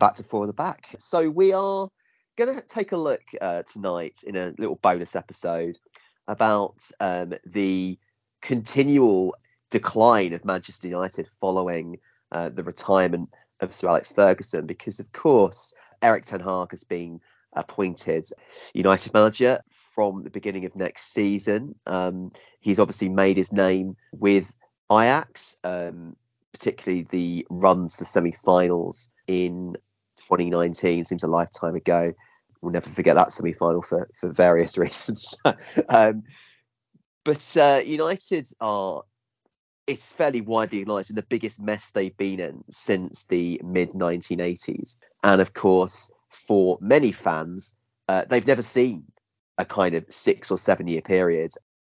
Back to Four in the Back. So we are going to take a look uh, tonight in a little bonus episode about um, the continual decline of Manchester United following uh, the retirement of Sir Alex Ferguson, because of course Erik Ten Hag has been appointed United manager from the beginning of next season. Um, he's obviously made his name with Ajax, um, particularly the runs to the semi-finals in 2019 seems a lifetime ago. We'll never forget that semi-final for for various reasons. um, but uh, United are it's fairly widely acknowledged in the biggest mess they've been in since the mid 1980s. And of course, for many fans, uh, they've never seen a kind of six or seven year period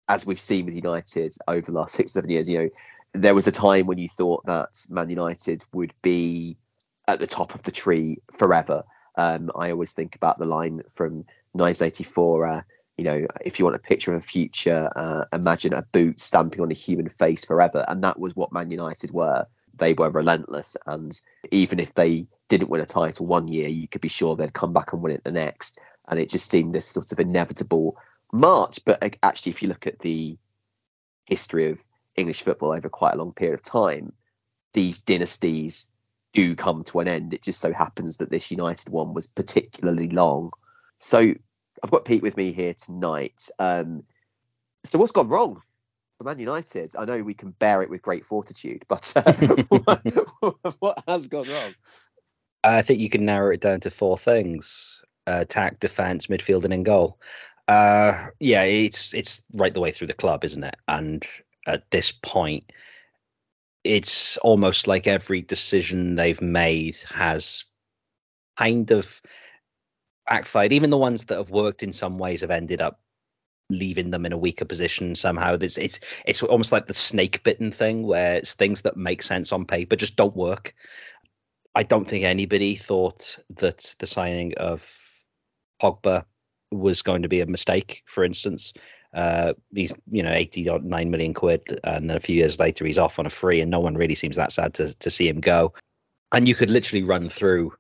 as we've seen with United over the last six, seven years. You know, there was a time when you thought that Man United would be at the top of the tree forever. Um, I always think about the line from 1984. Uh, you know, if you want a picture of a future, uh, imagine a boot stamping on a human face forever. And that was what Man United were. They were relentless. And even if they didn't win a title one year, you could be sure they'd come back and win it the next. And it just seemed this sort of inevitable march. But actually, if you look at the history of English football over quite a long period of time, these dynasties do come to an end. It just so happens that this United one was particularly long. So I've got Pete with me here tonight. Um, so what's gone wrong for Man United? I know we can bear it with great fortitude, but uh, what, what, has gone wrong? I think you can narrow it down to four things: uh, attack, defense, midfield, and in goal. Uh, yeah, it's it's right the way through the club, isn't it? And at this point, it's almost like every decision they've made has kind of backfired. Even the ones that have worked in some ways have ended up leaving them in a weaker position somehow. It's it's it's almost like the snake bitten thing where it's things that make sense on paper just don't work. I don't think anybody thought that the signing of Pogba was going to be a mistake, for instance. Uh, he's you know 89 million quid, and then a few years later he's off on a free, and no one really seems that sad to to see him go. And you could literally run through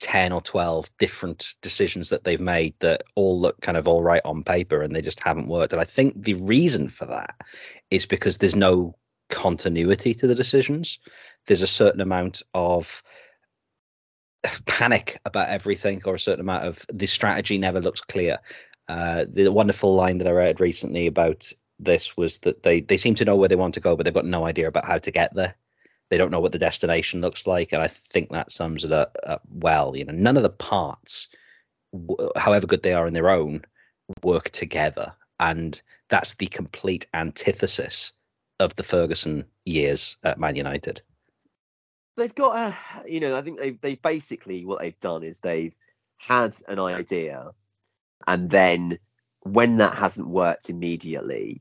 10 or 12 different decisions that they've made that all look kind of all right on paper and they just haven't worked. And I think the reason for that is because there's no continuity to the decisions. There's a certain amount of panic about everything or a certain amount of the strategy never looks clear. Uh, the wonderful line that I read recently about this was that they they seem to know where they want to go, but they've got no idea about how to get there. They don't know what the destination looks like, and I think that sums it up, up well. You know, none of the parts, however good they are in their own, work together, and that's the complete antithesis of the Ferguson years at Man United. They've got a, you know, I think they they basically what they've done is they've had an idea and then when that hasn't worked immediately,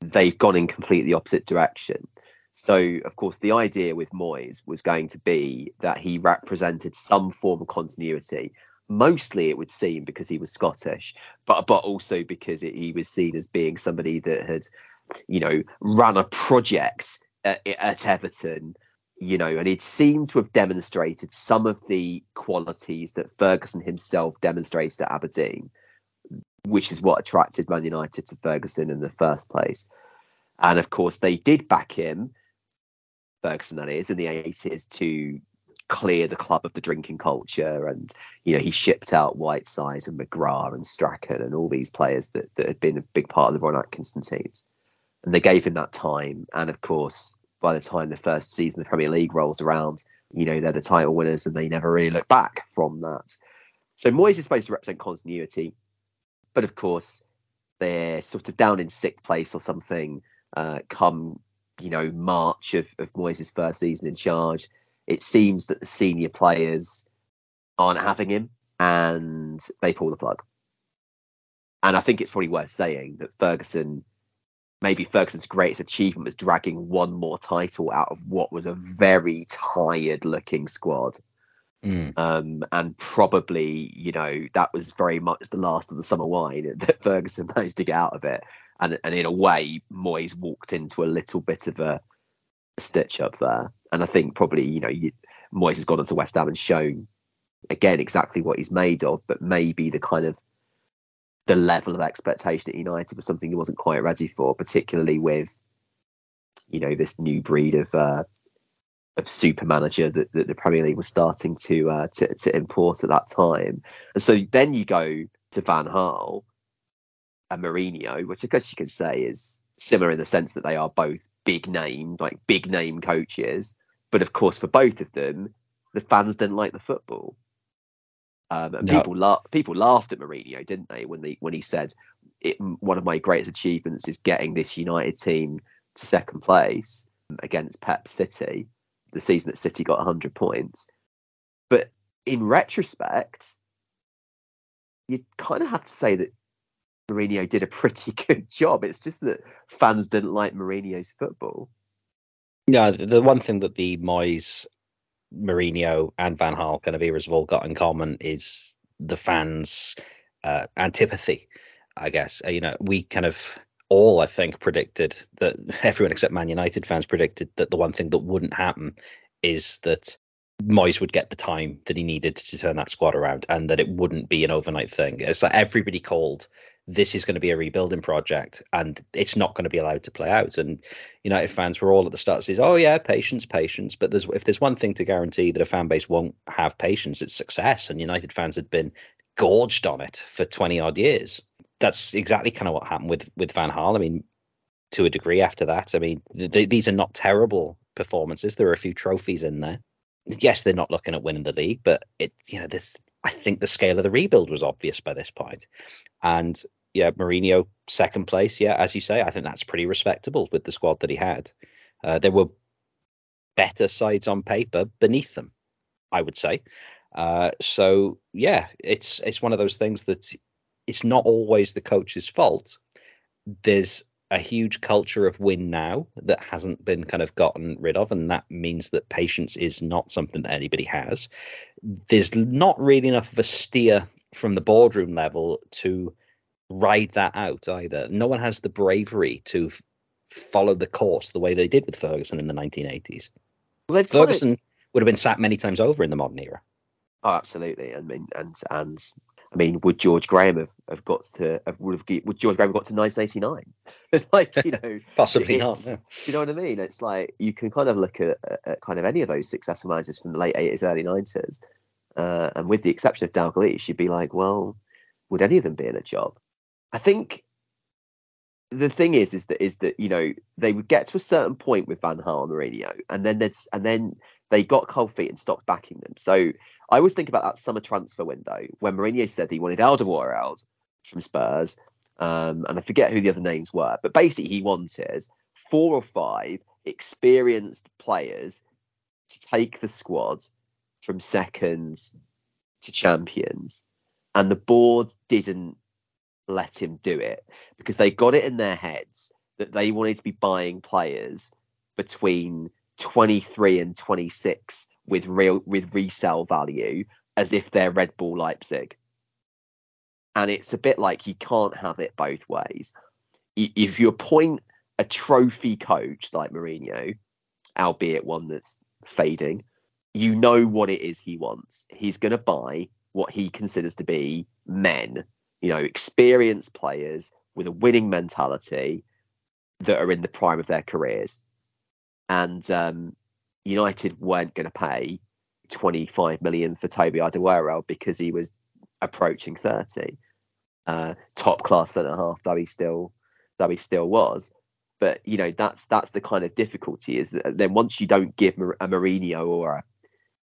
they've gone in completely opposite direction. So, of course, the idea with Moyes was going to be that he represented some form of continuity. Mostly, it would seem because he was Scottish, but but also because it, he was seen as being somebody that had, you know, run a project at, at Everton, you know, and it seemed to have demonstrated some of the qualities that Ferguson himself demonstrated at Aberdeen which is what attracted Man United to Ferguson in the first place. And of course, they did back him, Ferguson that is, in the 80s to clear the club of the drinking culture. And, you know, he shipped out Whiteside and McGrath and Strachan and all these players that, that had been a big part of the Ron Atkinson teams. And they gave him that time. And of course, by the time the first season of the Premier League rolls around, you know, they're the title winners and they never really look back from that. So Moyes is supposed to represent continuity. But of course, they're sort of down in sixth place or something uh, come, you know, March of, of Moyes' first season in charge. It seems that the senior players aren't having him and they pull the plug. And I think it's probably worth saying that Ferguson, maybe Ferguson's greatest achievement was dragging one more title out of what was a very tired looking squad. Mm. Um, and probably, you know, that was very much the last of the summer wine that Ferguson managed to get out of it. And, and in a way, Moyes walked into a little bit of a, a stitch up there. And I think probably, you know, you, Moyes has gone into West Ham and shown again exactly what he's made of, but maybe the kind of the level of expectation at United was something he wasn't quite ready for, particularly with you know this new breed of uh, of super manager that, that the Premier League was starting to, uh, to to import at that time. And so then you go to Van Gaal and Mourinho, which I guess you could say is similar in the sense that they are both big name, like big name coaches. But of course, for both of them, the fans didn't like the football. Um, and no. people la- people laughed at Mourinho, didn't they, when they when he said it, one of my greatest achievements is getting this United team to second place against Pep City, the season that City got 100 points. But in retrospect, you kind of have to say that Mourinho did a pretty good job. It's just that fans didn't like Mourinho's football. Yeah, the one thing that the Moyes, Mourinho, and Van Gaal kind of eras have all got in common is the fans' uh, antipathy. I guess uh, you know we kind of all I think predicted that everyone except Man United fans predicted that the one thing that wouldn't happen is that Moyes would get the time that he needed to turn that squad around and that it wouldn't be an overnight thing. It's like everybody called this is going to be a rebuilding project and it's not going to be allowed to play out. And United fans were all at the start says, oh yeah, patience, patience. But there's if there's one thing to guarantee that a fan base won't have patience, it's success. And United fans had been gorged on it for 20 odd years. That's exactly kind of what happened with with Van Gaal. I mean, to a degree after that. I mean, th- these are not terrible performances. There are a few trophies in there. Yes, they're not looking at winning the league, but it you know this I think the scale of the rebuild was obvious by this point. And yeah, Mourinho second place. Yeah, as you say, I think that's pretty respectable with the squad that he had. Uh, there were better sides on paper beneath them, I would say. Uh, so yeah, it's it's one of those things that it's not always the coach's fault. There's a huge culture of win now that hasn't been kind of gotten rid of, and that means that patience is not something that anybody has. There's not really enough of a steer from the boardroom level to ride that out either. No one has the bravery to f- follow the course the way they did with Ferguson in the 1980s. Well, Ferguson would have been sacked many times over in the modern era. Oh, absolutely. I mean, and and I mean, would George Graham have, have got to have, would have would George Graham have got to 1989? like you know, possibly not. Yeah. Do you know what I mean? It's like you can kind of look at, at, kind of any of those successful managers from the late 80s, early 90s, uh, and with the exception of Dalglish, you'd be like, well, would any of them be in a job? I think the thing is, is that is that you know they would get to a certain point with Van Gaal and Mourinho, and then there's and then they got cold feet and stopped backing them. So I always think about that summer transfer window when Mourinho said he wanted Alderweireld out from Spurs, um, and I forget who the other names were, but basically he wanted four or five experienced players to take the squad from seconds to champions, and the board didn't let him do it because they got it in their heads that they wanted to be buying players between 23 and 26 with real with resale value as if they're Red Bull Leipzig. And it's a bit like you can't have it both ways. If you appoint a trophy coach like Mourinho, albeit one that's fading, you know what it is he wants. He's going to buy what he considers to be men, you know, experienced players with a winning mentality that are in the prime of their careers and um, United weren't going to pay 25 million for Toby Alderweireld because he was approaching 30. Uh, top class centre half, though he still though he still was. But you know that's that's the kind of difficulty is that then once you don't give a Mourinho or a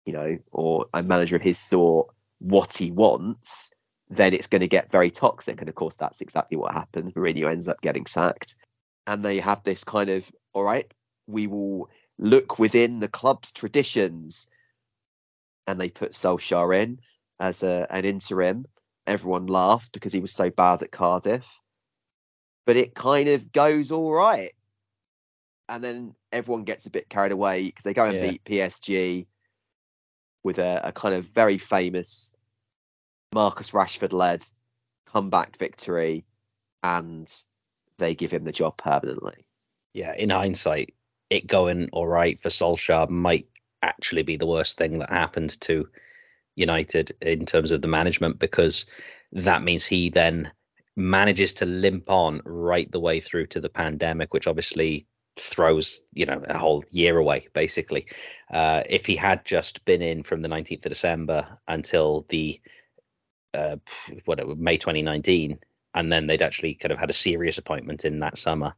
you know or a manager of his sort what he wants, then it's going to get very toxic. And of course, that's exactly what happens. Mourinho ends up getting sacked, and they have this kind of all right, we will look within the club's traditions. And they put Solskjaer in as a, an interim. Everyone laughed because he was so bad at Cardiff. But it kind of goes all right. And then everyone gets a bit carried away because they go and yeah. beat PSG with a, a kind of very famous Marcus Rashford led comeback victory. And they give him the job permanently. Yeah, in hindsight, it going all right for Solskjaer might actually be the worst thing that happened to United in terms of the management because that means he then manages to limp on right the way through to the pandemic, which obviously throws you know a whole year away basically. Uh, if he had just been in from the 19th of December until the uh, what May 2019, and then they'd actually kind of had a serious appointment in that summer.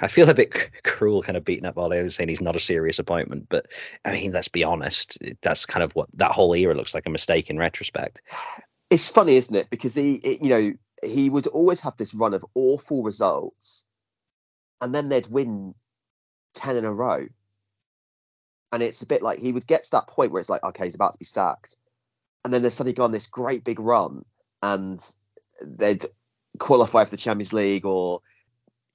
I feel a bit cruel, kind of beating up Ole saying he's not a serious appointment, but I mean, let's be honest, that's kind of what that whole era looks like a mistake in retrospect. It's funny, isn't it? Because he, it, you know, he would always have this run of awful results, and then they'd win ten in a row, and it's a bit like he would get to that point where it's like, okay, he's about to be sacked, and then there's suddenly gone this great big run, and they'd qualify for the Champions League or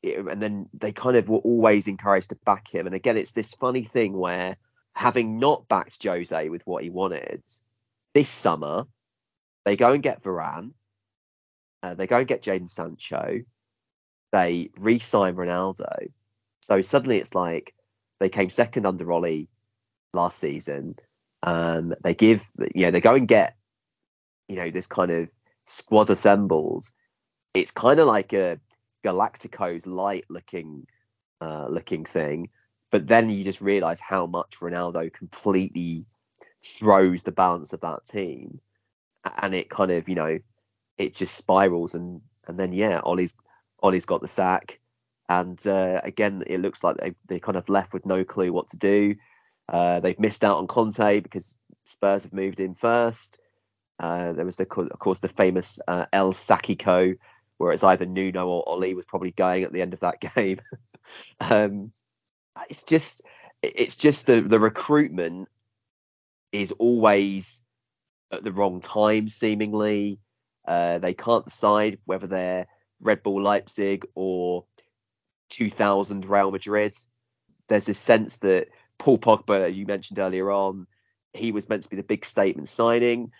and then they kind of were always encouraged to back him. And again, it's this funny thing where having not backed Jose with what he wanted this summer, they go and get Varane, uh, they go and get Jadon Sancho, they re-sign Ronaldo. So suddenly it's like they came second under Ole last season. Um, they give, you know, they go and get, you know, this kind of squad assembled. It's kind of like a Galacticos light looking uh, looking thing, but then you just realize how much Ronaldo completely throws the balance of that team, and it kind of you know it just spirals and and then yeah, Ollie's Ollie's got the sack, and uh, again it looks like they they kind of left with no clue what to do. Uh, they've missed out on Conte because Spurs have moved in first. Uh, there was the of course the famous uh, El Sackico whereas either Nuno or Ole was probably going at the end of that game. um, it's just it's just the the recruitment is always at the wrong time seemingly. Uh, they can't decide whether they're Red Bull Leipzig or 2000 Real Madrid. There's this sense that Paul Pogba, you mentioned earlier on, he was meant to be the big statement signing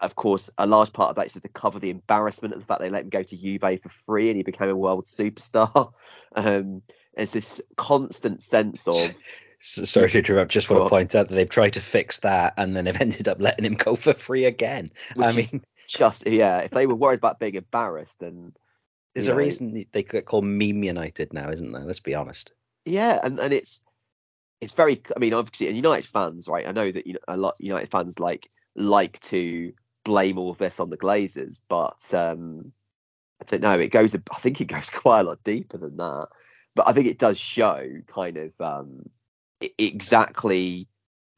of course, a large part of that is just to cover the embarrassment of the fact they let him go to Juve for free and he became a world superstar. Um, there's this constant sense of. Sorry to interrupt. Just want to point out that they've tried to fix that and then they've ended up letting him go for free again. I mean, just yeah. If they were worried about being embarrassed, then there's a know, reason they get called meme United now, isn't there? Let's be honest. Yeah, and and it's it's very. I mean, obviously, United fans, right? I know that you know a lot of United fans like like to blame all of this on the Glazers, but um, I don't know. It goes. I think it goes quite a lot deeper than that. But I think it does show kind of um, exactly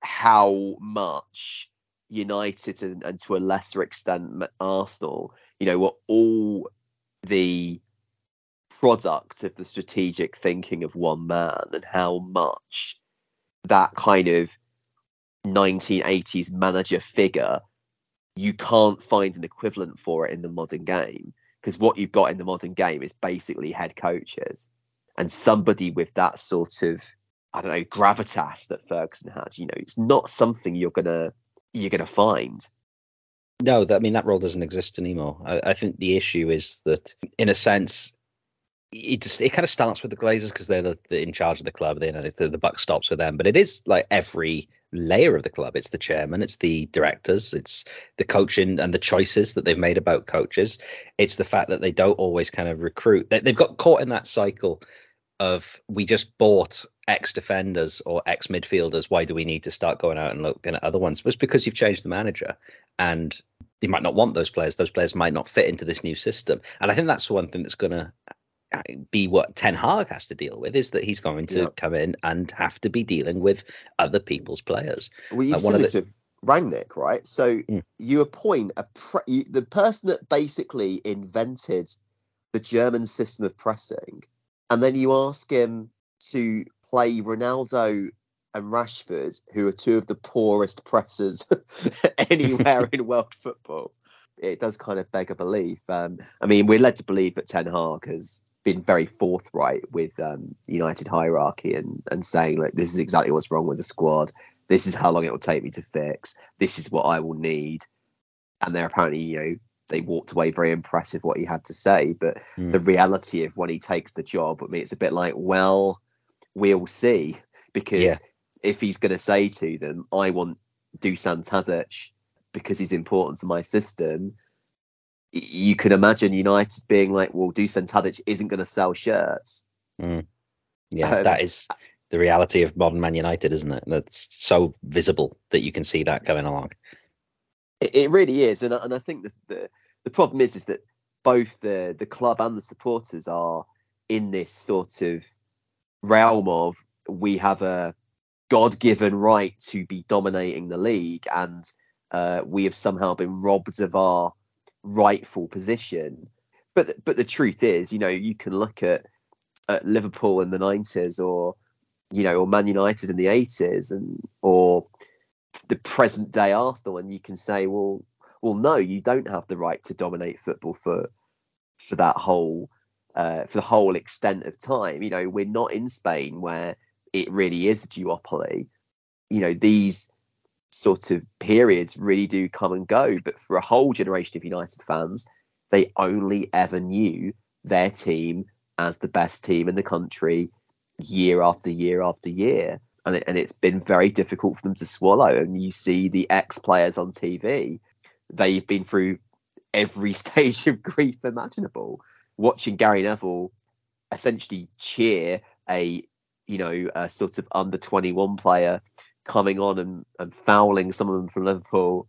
how much United and, and to a lesser extent Arsenal, you know, were all the product of the strategic thinking of one man and how much that kind of 1980s manager figure, you can't find an equivalent for it in the modern game because what you've got in the modern game is basically head coaches and somebody with that sort of I don't know gravitas that Ferguson had. You know, it's not something you're gonna you're gonna find. No, I mean that role doesn't exist anymore. I, I think the issue is that, in a sense, it just it kind of starts with the Glazers because they're the, the, in charge of the club. They, you know, the, the buck stops with them. But it is like every layer of the club. It's the chairman, it's the directors, it's the coaching and the choices that they've made about coaches. It's the fact that they don't always kind of recruit. They, they've got caught in that cycle of we just bought ex defenders or ex midfielders. Why do we need to start going out and looking at other ones? It was because you've changed the manager and they might not want those players. Those players might not fit into this new system. And I think that's the one thing that's going to be what Ten Hag has to deal with is that he's going to come in and have to be dealing with other people's players. Well, you've seen this the... with Rangnick, right? So mm. you appoint a pre- you, the person that basically invented the German system of pressing, and then you ask him to play Ronaldo and Rashford, who are two of the poorest pressers anywhere in world football. It does kind of beg a belief. Um, I mean, we're led to believe that Ten Hag has been very forthright with um, United hierarchy and and saying like this is exactly what's wrong with the squad. This is how long it will take me to fix. This is what I will need. And they're apparently you know they walked away very impressive what he had to say. But mm. the reality of when he takes the job, I mean, it's a bit like well, we'll see because yeah. if he's going to say to them, I want Dusan Tadic because he's important to my system. You can imagine United being like, well, Dusan Tadic isn't going to sell shirts. Mm. Yeah, um, that is the reality of modern Man United, isn't it? That's so visible that you can see that going along. It, it really is, and and I think the, the the problem is is that both the the club and the supporters are in this sort of realm of we have a God given right to be dominating the league, and uh, we have somehow been robbed of our rightful position. But but the truth is, you know, you can look at, at Liverpool in the nineties, or you know, or Man United in the eighties, and or the present day Arsenal, and you can say, well, well, no, you don't have the right to dominate football for for that whole uh, for the whole extent of time. You know, we're not in Spain where it really is a duopoly. You know, these sort of periods really do come and go, but for a whole generation of United fans, they only ever knew their team as the best team in the country year after year after year. And, it, and it's been very difficult for them to swallow. And you see the ex players on TV, they've been through every stage of grief imaginable. Watching Gary Neville essentially cheer a you know, a sort of under 21 player coming on and, and fouling some of them from Liverpool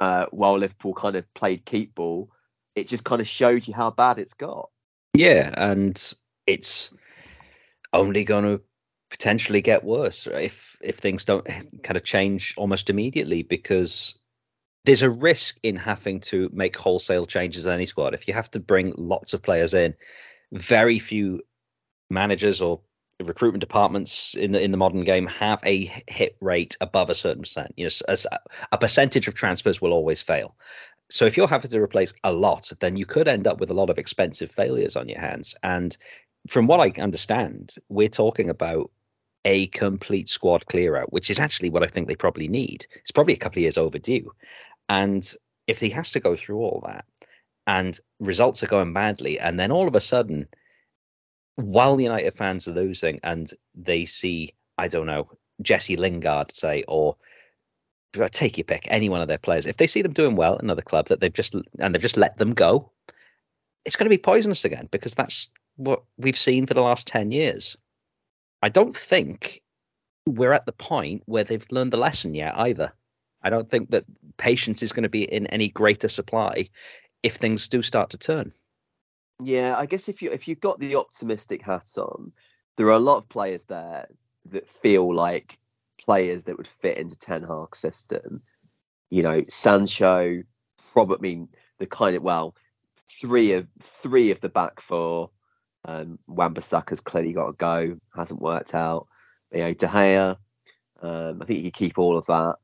uh, while Liverpool kind of played keep ball, it just kind of showed you how bad it's got. Yeah, and it's only going to potentially get worse if if things don't kind of change almost immediately because there's a risk in having to make wholesale changes in any squad. If you have to bring lots of players in, very few managers or recruitment departments in the in the modern game have a hit rate above a certain percent. You know, as a percentage of transfers will always fail. So if you're having to replace a lot, then you could end up with a lot of expensive failures on your hands. And from what I understand, we're talking about a complete squad clear out, which is actually what I think they probably need. It's probably a couple of years overdue. And if he has to go through all that and results are going badly, and then all of a sudden while the United fans are losing and they see, I don't know, Jesse Lingard say, or take your pick, any one of their players, if they see them doing well another club that they've just and they've just let them go, it's going to be poisonous again because that's what we've seen for the last ten years. I don't think we're at the point where they've learned the lesson yet either. I don't think that patience is going to be in any greater supply if things do start to turn. Yeah, I guess if you if you've got the optimistic hats on, there are a lot of players there that feel like players that would fit into Ten Hag system. You know, Sancho, probably the kind of well, three of three of the back four. Um, Wan-Bissaka's clearly got to go, hasn't worked out. You know, De Gea, um, I think you could keep all of that.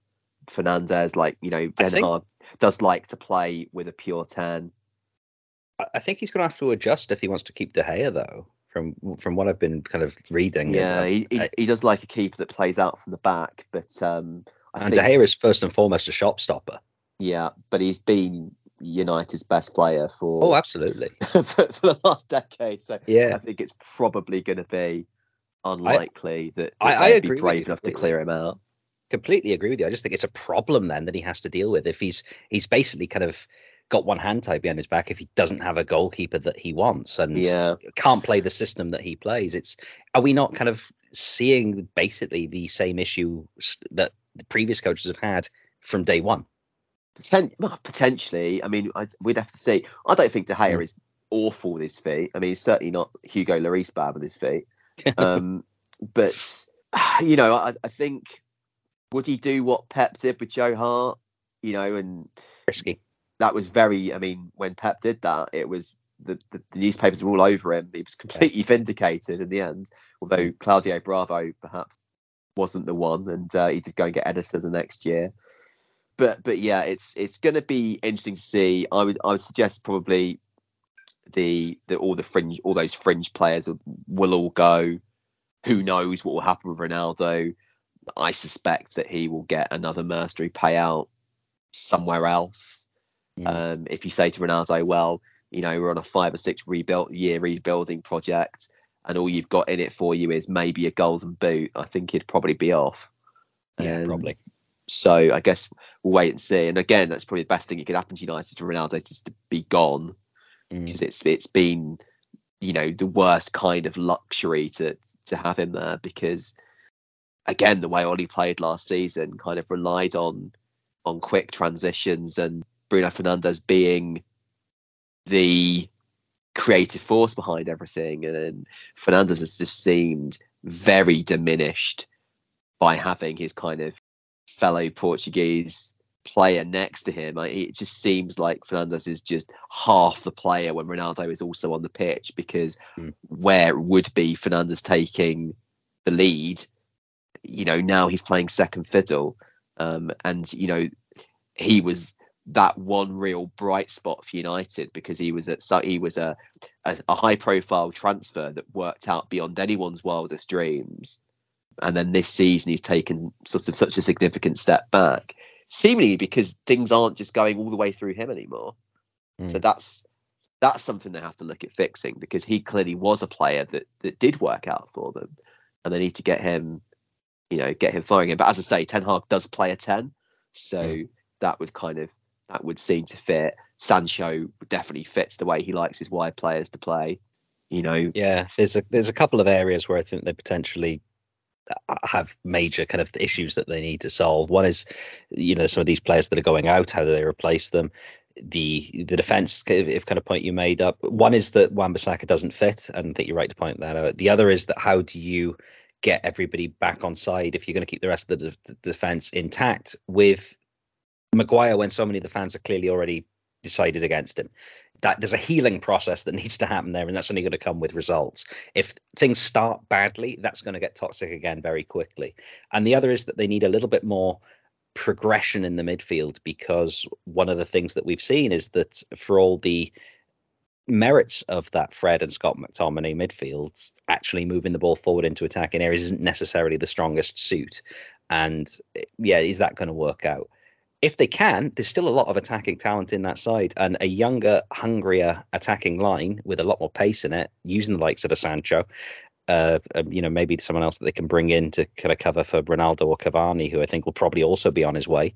Fernandes, like you know, Ten Hag does like to play with a pure ten. I think he's going to have to adjust if he wants to keep De Gea, though. From from what I've been kind of reading. Yeah, he, he, he does like a keeper that plays out from the back, but um, I and think, De Gea is first and foremost a shot stopper. Yeah, but he's been United's best player for oh, absolutely for, for, the last decade. So yeah, I think it's probably going to be unlikely I, that, that I, I be brave enough to clear him out. Completely agree with you. I just think it's a problem then that he has to deal with if he's he's basically kind of got one hand tied behind his back if he doesn't have a goalkeeper that he wants and yeah. can't play the system that he plays. It's are we not kind of seeing basically the same issue that the previous coaches have had from day one? Potent, well, potentially. I mean, I'd, we'd have to see. I don't think De Gea mm. is awful with his feet. I mean, he's certainly not Hugo Lloris bad with his feet. Um, but you know, I, I think would he do what Pep did with Joe Hart? You know, and risky that was very. I mean, when Pep did that, it was the, the, the newspapers were all over him. He was completely vindicated in the end. Although Claudio Bravo perhaps wasn't the one, and uh, he did go and get Ederson the next year. But but yeah, it's it's going to be interesting to see. I would I would suggest probably the the all the fringe all those fringe players will, will all go. Who knows what will happen with Ronaldo? I suspect that he will get another mercenary payout somewhere else. Mm. Um, if you say to Ronaldo, well, you know, we're on a five or six rebuild year rebuilding project, and all you've got in it for you is maybe a golden boot, I think he'd probably be off. Yeah, um, probably. So I guess we'll wait and see. And again, that's probably the best thing that could happen to United to Ronaldo just to be gone because mm. it's it's been you know the worst kind of luxury to to have him there because again the way Ollie played last season kind of relied on on quick transitions and Bruno Fernandes being the creative force behind everything and Fernandes has just seemed very diminished by having his kind of fellow Portuguese player next to him. it just seems like Fernandes is just half the player when Ronaldo is also on the pitch because mm. where would be Fernandes taking the lead, you know, now he's playing second fiddle. Um, and, you know, he was that one real bright spot for United because he was at he was a, a, a high profile transfer that worked out beyond anyone's wildest dreams. And then this season he's taken sort of such a significant step back seemingly because things aren't just going all the way through him anymore. Mm. So that's that's something they have to look at fixing because he clearly was a player that that did work out for them, and they need to get him, you know, get him firing again. But as I say, Ten Hag does play a ten, so mm. that would kind of that would seem to fit. Sancho definitely fits the way he likes his wide players to play. You know. Yeah, there's a there's a couple of areas where I think they potentially have major kind of issues that they need to solve. One is, you know, some of these players that are going out, how do they replace them? The the defense, if, if kind of point you made up. One is that Wan-Bissaka doesn't fit, and I think you're right to point that out. The other is that how do you get everybody back on side if you're going to keep the rest of the, de- the defense intact with Maguire when so many of the fans are clearly already decided against him that there's a healing process that needs to happen there, and that's only going to come with results. If things start badly, that's going to get toxic again very quickly. And the other is that they need a little bit more progression in the midfield because one of the things that we've seen is that for all the merits of that Fred and Scott McTominay midfield, actually moving the ball forward into attacking areas isn't necessarily the strongest suit. And yeah, is that going to work out? If they can, there's still a lot of attacking talent in that side, and a younger, hungrier attacking line with a lot more pace in it, using the likes of a Sancho, uh, um, you know, maybe someone else that they can bring in to kind of cover for Ronaldo or Cavani, who I think will probably also be on his way.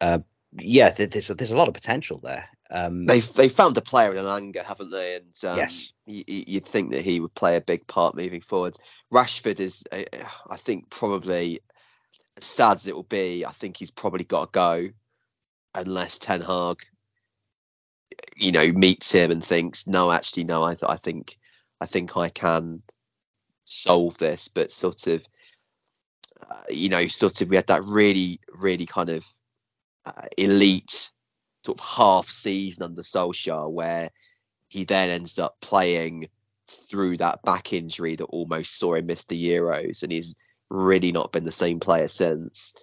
Uh, yeah, there's there's a lot of potential there. Um, they they found a player in Elanga, haven't they? And um, yes, you'd think that he would play a big part moving forward. Rashford is, uh, I think, probably sad as it will be. I think he's probably got to go unless Ten Hag, you know, meets him and thinks, no, actually, no, I, th- I think, I think I can solve this. But sort of, uh, you know, sort of, we had that really, really kind of uh, elite sort of half season under Solskjaer where he then ends up playing through that back injury that almost saw him miss the Euros, and he's really not been the same player since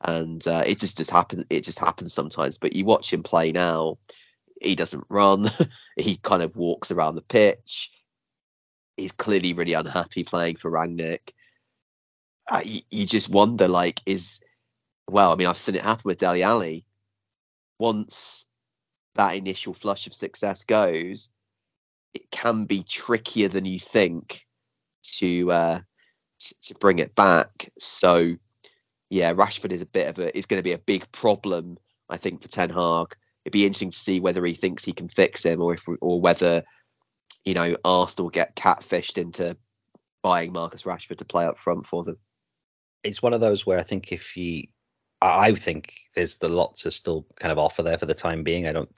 and uh, it just just happens. It just happens sometimes. But you watch him play now, he doesn't run. he kind of walks around the pitch. He's clearly really unhappy playing for Rangnick. Uh, you, you, just wonder, like, is well, I mean, I've seen it happen with Dele Alli. Once that initial flush of success goes, it can be trickier than you think to uh, to, to bring it back. So yeah, Rashford is a bit of a is going to be a big problem, I think, for Ten Hag. It'd be interesting to see whether he thinks he can fix him, or if or whether you know Arsenal get catfished into buying Marcus Rashford to play up front for them. It's one of those where I think if he, I think there's the lot to still kind of offer there for the time being. I don't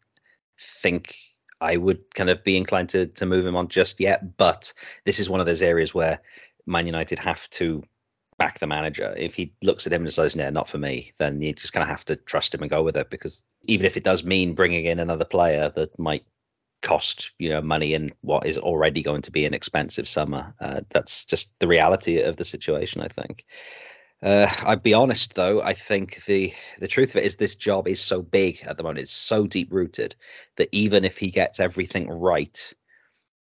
think I would kind of be inclined to to move him on just yet, but this is one of those areas where Man United have to back the manager. If he looks at him and says, "No, not for me," then you just kind of have to trust him and go with it because even if it does mean bringing in another player that might cost you know money in what is already going to be an expensive summer, uh, that's just the reality of the situation. I think. Uh, I'd be honest though. I think the the truth of it is this job is so big at the moment. It's so deep rooted that even if he gets everything right,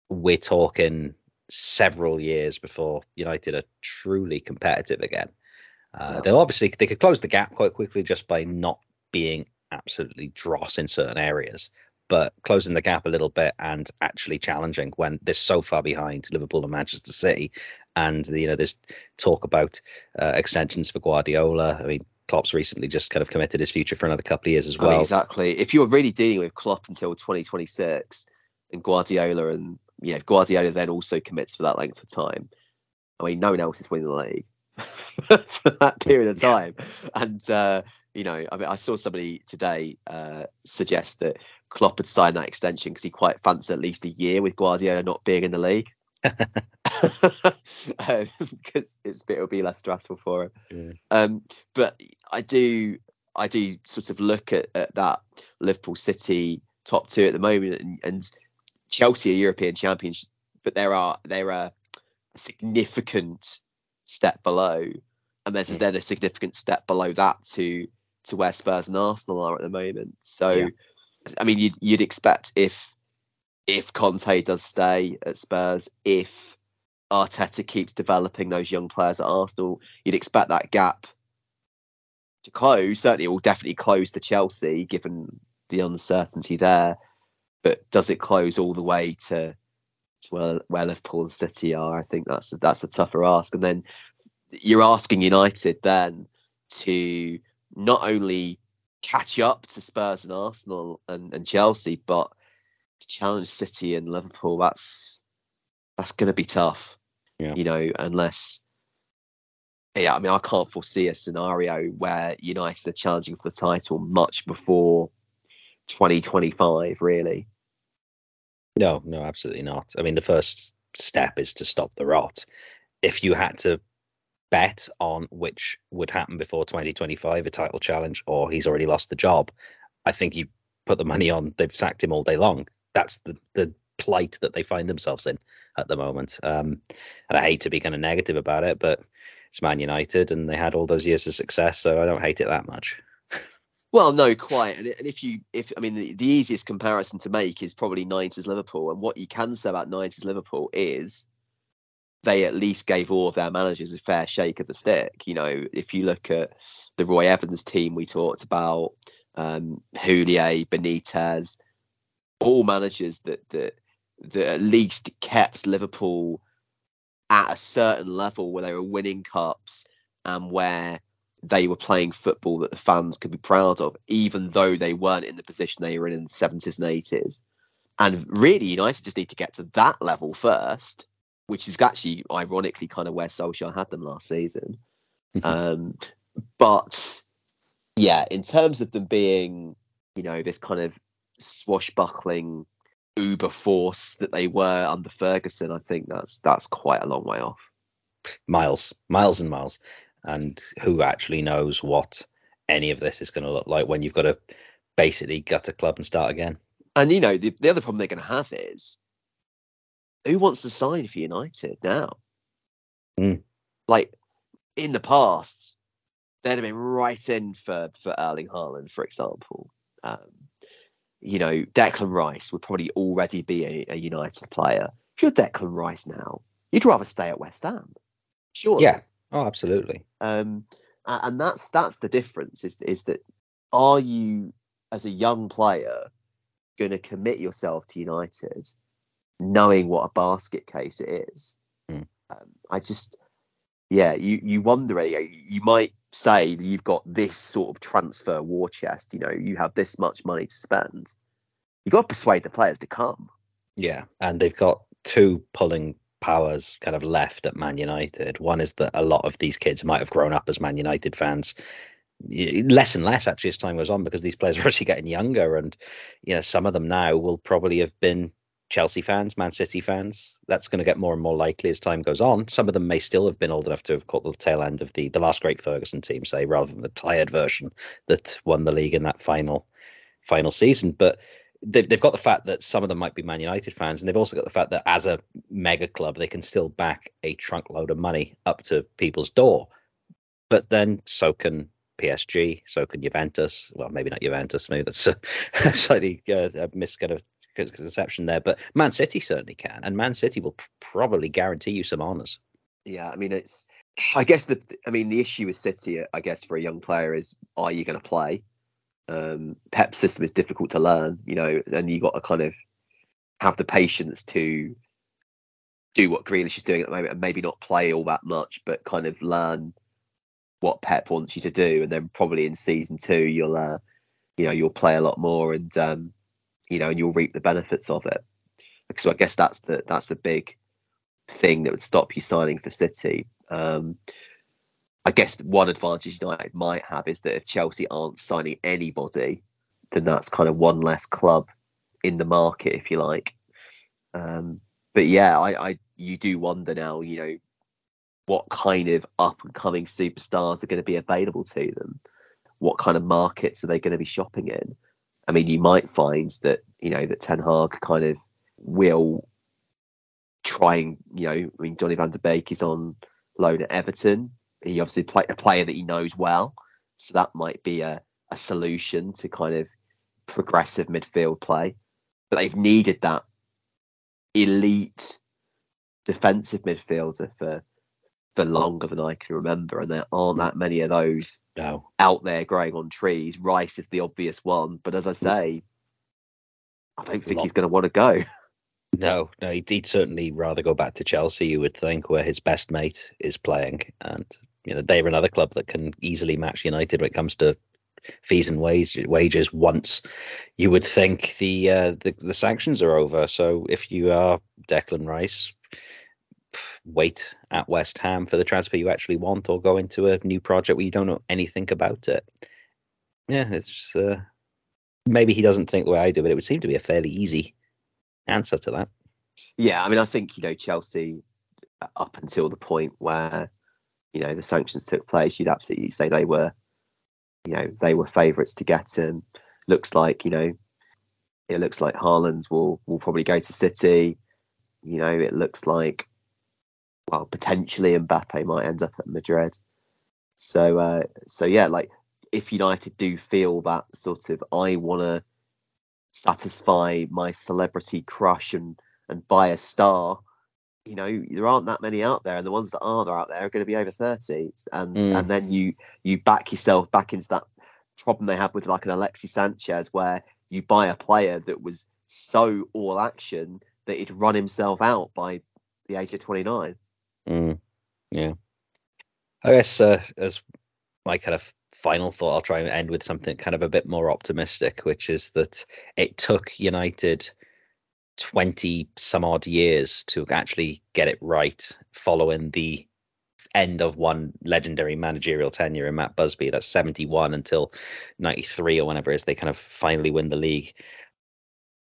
we're talking several years before United are truly competitive again. Uh, they'll obviously they could close the gap quite quickly just by not being absolutely dross in certain areas, but closing the gap a little bit and actually challenging when they're so far behind Liverpool and Manchester City, and you know there's talk about uh, extensions for Guardiola. I mean, Klopp's recently just kind of committed his future for another couple of years as well. I mean, exactly. If you're really dealing with Klopp until 2026 and Guardiola and yeah, Guardiola then also commits for that length of time. I mean, no one else is winning the league for that period of time. And uh, you know, I mean, I saw somebody today uh, suggest that Klopp had signed that extension because he quite fancied at least a year with Guardiola not being in the league. because um, it's it'll be less stressful for him. Yeah. Um, but I do I do sort of look at, at that Liverpool City top two at the moment and, and Chelsea are European champions, but there are there are a significant step below, and there's mm. then a significant step below that to to where Spurs and Arsenal are at the moment. So, yeah. I mean, you'd, you'd expect if if Conte does stay at Spurs, if Arteta keeps developing those young players at Arsenal, you'd expect that gap to close. Certainly, it will definitely close to Chelsea, given the uncertainty there. But does it close all the way to, to where, where Liverpool and City are? I think that's a, that's a tougher ask. And then you're asking United then to not only catch up to Spurs and Arsenal and, and Chelsea, but to challenge City and Liverpool. That's that's going to be tough. Yeah. You know, unless yeah, I mean, I can't foresee a scenario where United are challenging for the title much before 2025, really. No, no, absolutely not. I mean, the first step is to stop the rot. If you had to bet on which would happen before 2025, a title challenge, or he's already lost the job, I think you put the money on they've sacked him all day long. That's the the plight that they find themselves in at the moment. Um, and I hate to be kind of negative about it, but it's Man United, and they had all those years of success, so I don't hate it that much. Well, no, quite. And, if you, if I mean, the, the easiest comparison to make is probably 90s Liverpool. And what you can say about 90s Liverpool is they at least gave all of their managers a fair shake of the stick. You know, if you look at the Roy Evans team we talked about, um, Benitez, all managers that that that at least kept Liverpool at a certain level where they were winning cups and where they were playing football that the fans could be proud of, even though they weren't in the position they were in in the 70s and 80s. And really, United just need to get to that level first, which is actually ironically kind of where Solskjaer had them last season. Mm-hmm. Um, but yeah, in terms of them being, you know, this kind of swashbuckling uber force that they were under Ferguson, I think that's that's quite a long way off. Miles, miles and miles, and who actually knows what any of this is going to look like when you've got to basically gut a club and start again. And you know, the, the other problem they're going to have is who wants to sign for United now? Mm. Like in the past, they'd have been right in for for Erling Haaland, for example. Um, you know, Declan Rice would probably already be a, a, United player. If you're Declan Rice now, you'd rather stay at West Ham. Sure. Yeah. Oh, absolutely. Um, and that's that's the difference. Is is that are you as a young player going to commit yourself to United, knowing what a basket case it is? Mm. Um, I just, yeah, you you wonder. You might say that you've got this sort of transfer war chest, you know, you have this much money to spend, you've got to persuade the players to come. Yeah, and they've got two pulling powers kind of left at Man United. One is that a lot of these kids might have grown up as Man United fans. Less and less actually as time goes on because these players are actually getting younger, and you know some of them now will probably have been Chelsea fans, Man City fans. That's going to get more and more likely as time goes on. Some of them may still have been old enough to have caught the tail end of the the last great Ferguson team, say, rather than the tired version that won the league in that final final season. But they've, they've got the fact that some of them might be Man United fans, and they've also got the fact that as a mega club, they can still back a trunk load of money up to people's door. But then so can PSG, so can Juventus. Well, maybe not Juventus. Maybe that's a slightly uh, mis kind of conception there, but Man City certainly can, and Man City will probably guarantee you some honours. Yeah, I mean it's. I guess the. I mean the issue with City, I guess for a young player is, are you going to play? Um, Pep's system is difficult to learn, you know, and you got to kind of have the patience to do what Grealish is doing at the moment, and maybe not play all that much, but kind of learn what Pep wants you to do, and then probably in season two you'll uh, you know you'll play a lot more and um, you know and you'll reap the benefits of it. So I guess that's the that's the big thing that would stop you signing for City. Um, I guess one advantage United might have is that if Chelsea aren't signing anybody, then that's kind of one less club in the market, if you like. Um, but yeah, I, I you do wonder now, you know, what kind of up and coming superstars are going to be available to them. What kind of markets are they going to be shopping in? I mean, you might find that you know that Ten Hag kind of will try and you know, I mean, Donny Van de Beek is on loan at Everton. He obviously play a player that he knows well, so that might be a, a solution to kind of progressive midfield play. But they've needed that elite defensive midfielder for for longer than I can remember, and there aren't that many of those no. out there growing on trees. Rice is the obvious one, but as I say, I don't think he's going to want to go. No, no, he'd, he'd, certainly rather go back to Chelsea. You would think, where his best mate is playing, and you know they're another club that can easily match United when it comes to fees and wage, wages. Once you would think the, uh, the the sanctions are over. So if you are Declan Rice, wait at West Ham for the transfer you actually want, or go into a new project where you don't know anything about it. Yeah, it's just uh, maybe he doesn't think the way I do, but it would seem to be a fairly easy answer to that. Yeah, I mean, I think you know Chelsea uh, up until the point where you know the sanctions took place, you'd absolutely say they were, you know, they were favourites to get him. Looks like you know, it looks like Haaland will will probably go to City. You know, it looks like well potentially Mbappe might end up at Madrid. So uh, so yeah, like if United do feel that sort of I want to satisfy my celebrity crush and and buy a star you know there aren't that many out there and the ones that are there out there are going to be over 30 and mm. and then you you back yourself back into that problem they have with like an Alexis Sanchez where you buy a player that was so all action that he'd run himself out by the age of 29 mm. yeah i guess uh, as my kind of final thought, I'll try and end with something kind of a bit more optimistic, which is that it took United 20 some odd years to actually get it right following the end of one legendary managerial tenure in Matt Busby. That's 71 until 93 or whenever it is they kind of finally win the league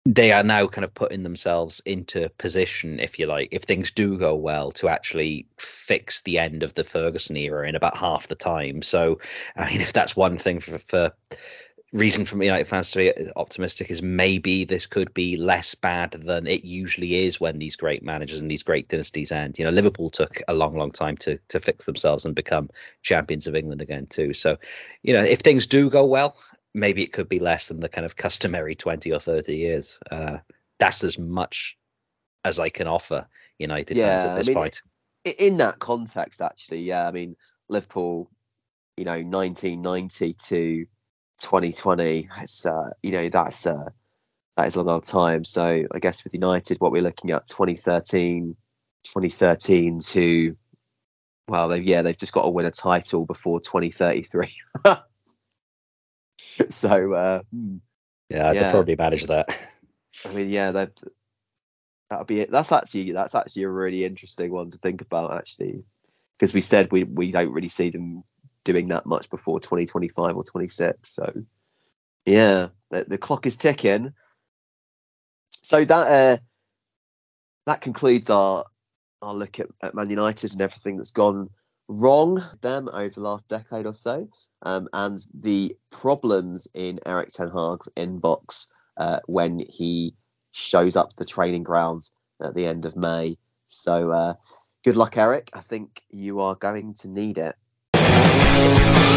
they are now kind of putting themselves into position, if you like, if things do go well, to actually fix the end of the Ferguson era in about half the time. So, I mean, if that's one thing for, for reason for United fans to be optimistic is maybe this could be less bad than it usually is when these great managers and these great dynasties end. You know, Liverpool took a long, long time to to fix themselves and become champions of England again too. So, you know, if things do go well, maybe it could be less than the kind of customary 20 or 30 years. Uh, that's as much as I can offer United yeah, fans at this I mean, point. In that context, actually, yeah, I mean, Liverpool, you know, 1990 to 2020, it's, uh, you know, that's, uh, that is a long old time. So I guess with United, what we're looking at 2013, 2013 to, well, they've, yeah, they've just got to win a title before 2033. so uh, yeah, I could probably manage that. I mean, yeah, that that'll be it. That's actually that's actually a really interesting one to think about, actually, because we said we we don't really see them doing that much before 2025 or 26. So yeah, the, the clock is ticking. So that uh, that concludes our our look at, at Man United and everything that's gone wrong them over the last decade or so um, and the problems in Erik Ten Hag's inbox uh, when he shows up to the training grounds at the end of May. So uh, good luck, Erik. I think you are going to need it. Thank you.